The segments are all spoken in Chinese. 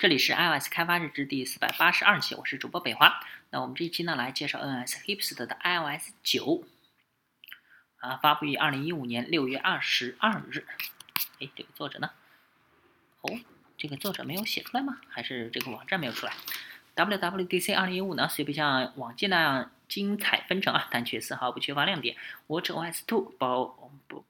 这里是 iOS 开发日志第四百八十二期，我是主播北华。那我们这一期呢，来介绍 NS Hipster 的 iOS 九啊，发布于二零一五年六月二十二日。哎，这个作者呢？哦，这个作者没有写出来吗？还是这个网站没有出来？WWDC 二零一五呢，虽不像往届那样精彩纷呈啊，但却丝毫不缺乏亮点。WatchOS 2包不？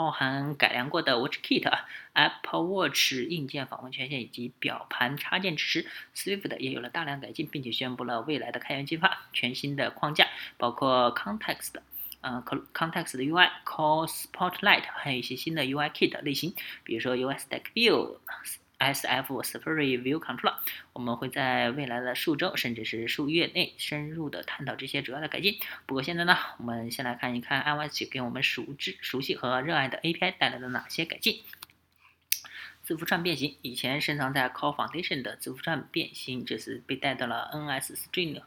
包含改良过的 WatchKit、Apple Watch 硬件访问权限以及表盘插件支持，Swift 也有了大量改进，并且宣布了未来的开源计划。全新的框架包括 Context，呃，Context 的 UI、Call Spotlight，还有一些新的 UI Kit 类型，比如说 US Deck View。S F Safari View Control 了我们会在未来的数周甚至是数月内深入的探讨这些主要的改进。不过现在呢，我们先来看一看 iOS 给我们熟知、熟悉和热爱的 API 带来了哪些改进。字符串变形，以前深藏在 Core Foundation 的字符串变形，这次被带到了 NS String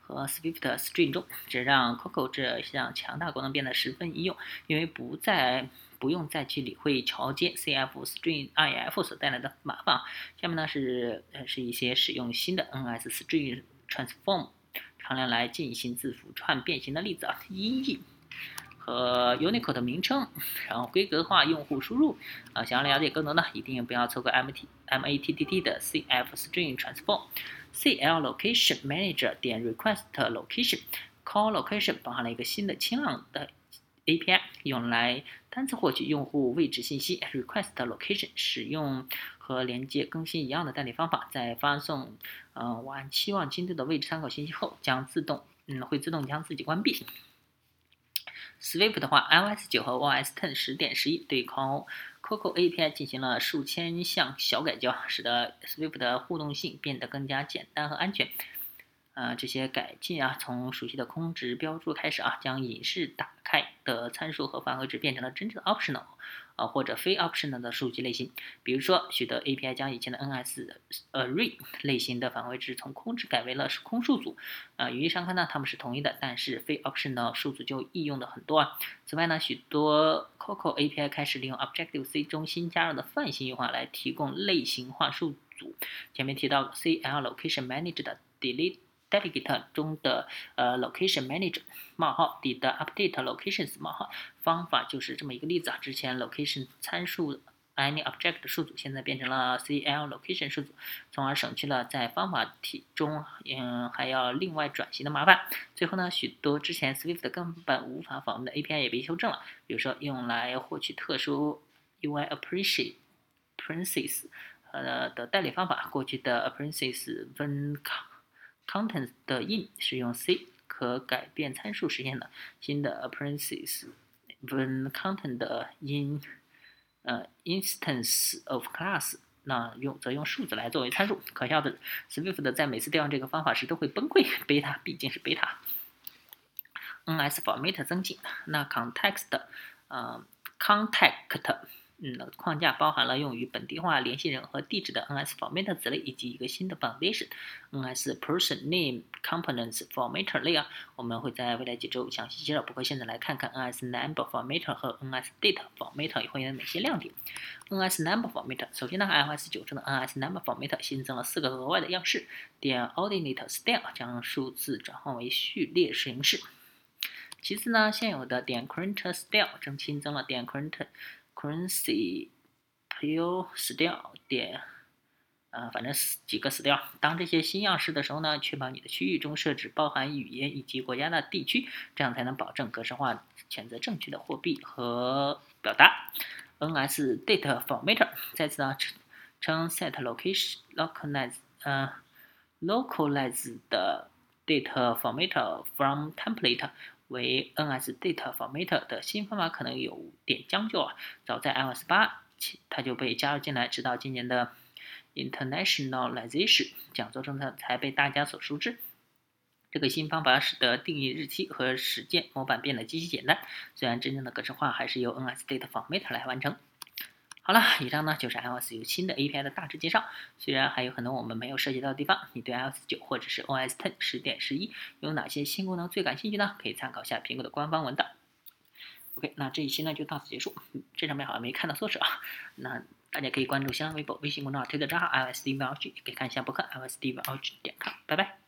和 Swift String 中，这让 Coco 这项强大功能变得十分应用，因为不再。不用再去理会桥接 CF String IF 所带来的麻烦。下面呢是呃是一些使用新的 NS String Transform 常量来进行字符串变形的例子啊，音译和 Unicode 的名称，然后规格化用户输入啊。想要了解更多呢，一定不要错过 MT MATTT 的 CF String Transform CL Location Manager 点 Request Location Call Location 包含了一个新的清朗的。API 用来单次获取用户位置信息，request location 使用和连接更新一样的代理方法，在发送呃完期望精度的位置参考信息后，将自动嗯会自动将自己关闭。Swift 的话，iOS 九和 OS Ten 十点十一对 co coco api 进行了数千项小改交，使得 Swift 的互动性变得更加简单和安全。呃，这些改进啊，从熟悉的空值标注开始啊，将隐式打开的参数和返回值变成了真正的 optional，啊或者非 optional 的数据类型。比如说，许多 API 将以前的 NS Array 类型的返回值从空值改为了是空数组。啊，语义上看呢，它们是同一的，但是非 optional 数组就易用的很多啊。此外呢，许多 Coco API 开始利用 Objective C 中新加入的泛型优化来提供类型化数组。前面提到 CL Location Manager 的 delete Delegate 中的呃 Location Manager 冒号底的 Update Locations 冒号方法就是这么一个例子啊。之前 Location 参数 AnyObject 数组现在变成了 CL Location 数组，从而省去了在方法题中嗯还要另外转型的麻烦。最后呢，许多之前 Swift 根本无法访问的 API 也被修正了，比如说用来获取特殊 UI Appreciate Princess 呃的代理方法，过去的 Princess Ven Content 的 in 是用 C 可改变参数实现的。新的 appearances when content 的 in 呃 instance of class 那用则用数字来作为参数。可笑的，Swift 在每次调用这个方法时都会崩溃。beta 毕竟是 beta。NS format 增进，那 context 呃 contact 嗯，框架包含了用于本地化联系人和地址的 NS Format 子类，以及一个新的 Foundation NS Person Name Components Formatter 类啊。我们会在未来几周详细介绍。不过现在来看看 NS Number Formatter 和 NS Date Formatter 会有哪些亮点。NS Number Formatter，首先呢，iOS 九中的 NS Number Formatter 新增了四个额外的样式。点 Ordinate Style 将数字转换为序列形式。其次呢，现有的点 Current Style 正新增了点 Current currency pure style 点，呃，反正几个 style。当这些新样式的时候呢，确保你的区域中设置包含语言以及国家的地区，这样才能保证格式化选择正确的货币和表达。NS date formatter 再次呢称 setLocation，localized，呃 localized date formatter from template。为 NS Date Format 的新方法可能有点将就啊，早在 iOS 八它就被加入进来，直到今年的 Internationalization 讲座中呢才被大家所熟知。这个新方法使得定义日期和时间模板变得极其简单，虽然真正的格式化还是由 NS Date Format 来完成。好了，以上呢就是 iOS 有新的 API 的大致介绍。虽然还有很多我们没有涉及到的地方，你对 iOS 九或者是 OS Ten 十点十一有哪些新功能最感兴趣呢？可以参考一下苹果的官方文档。OK，那这一期呢就到此结束。这上面好像没看到作者啊，那大家可以关注新浪微博、微信公众号推特账号 iOS 地方 g 也可以看一下博客 iOS 地方 g 点 com，拜拜。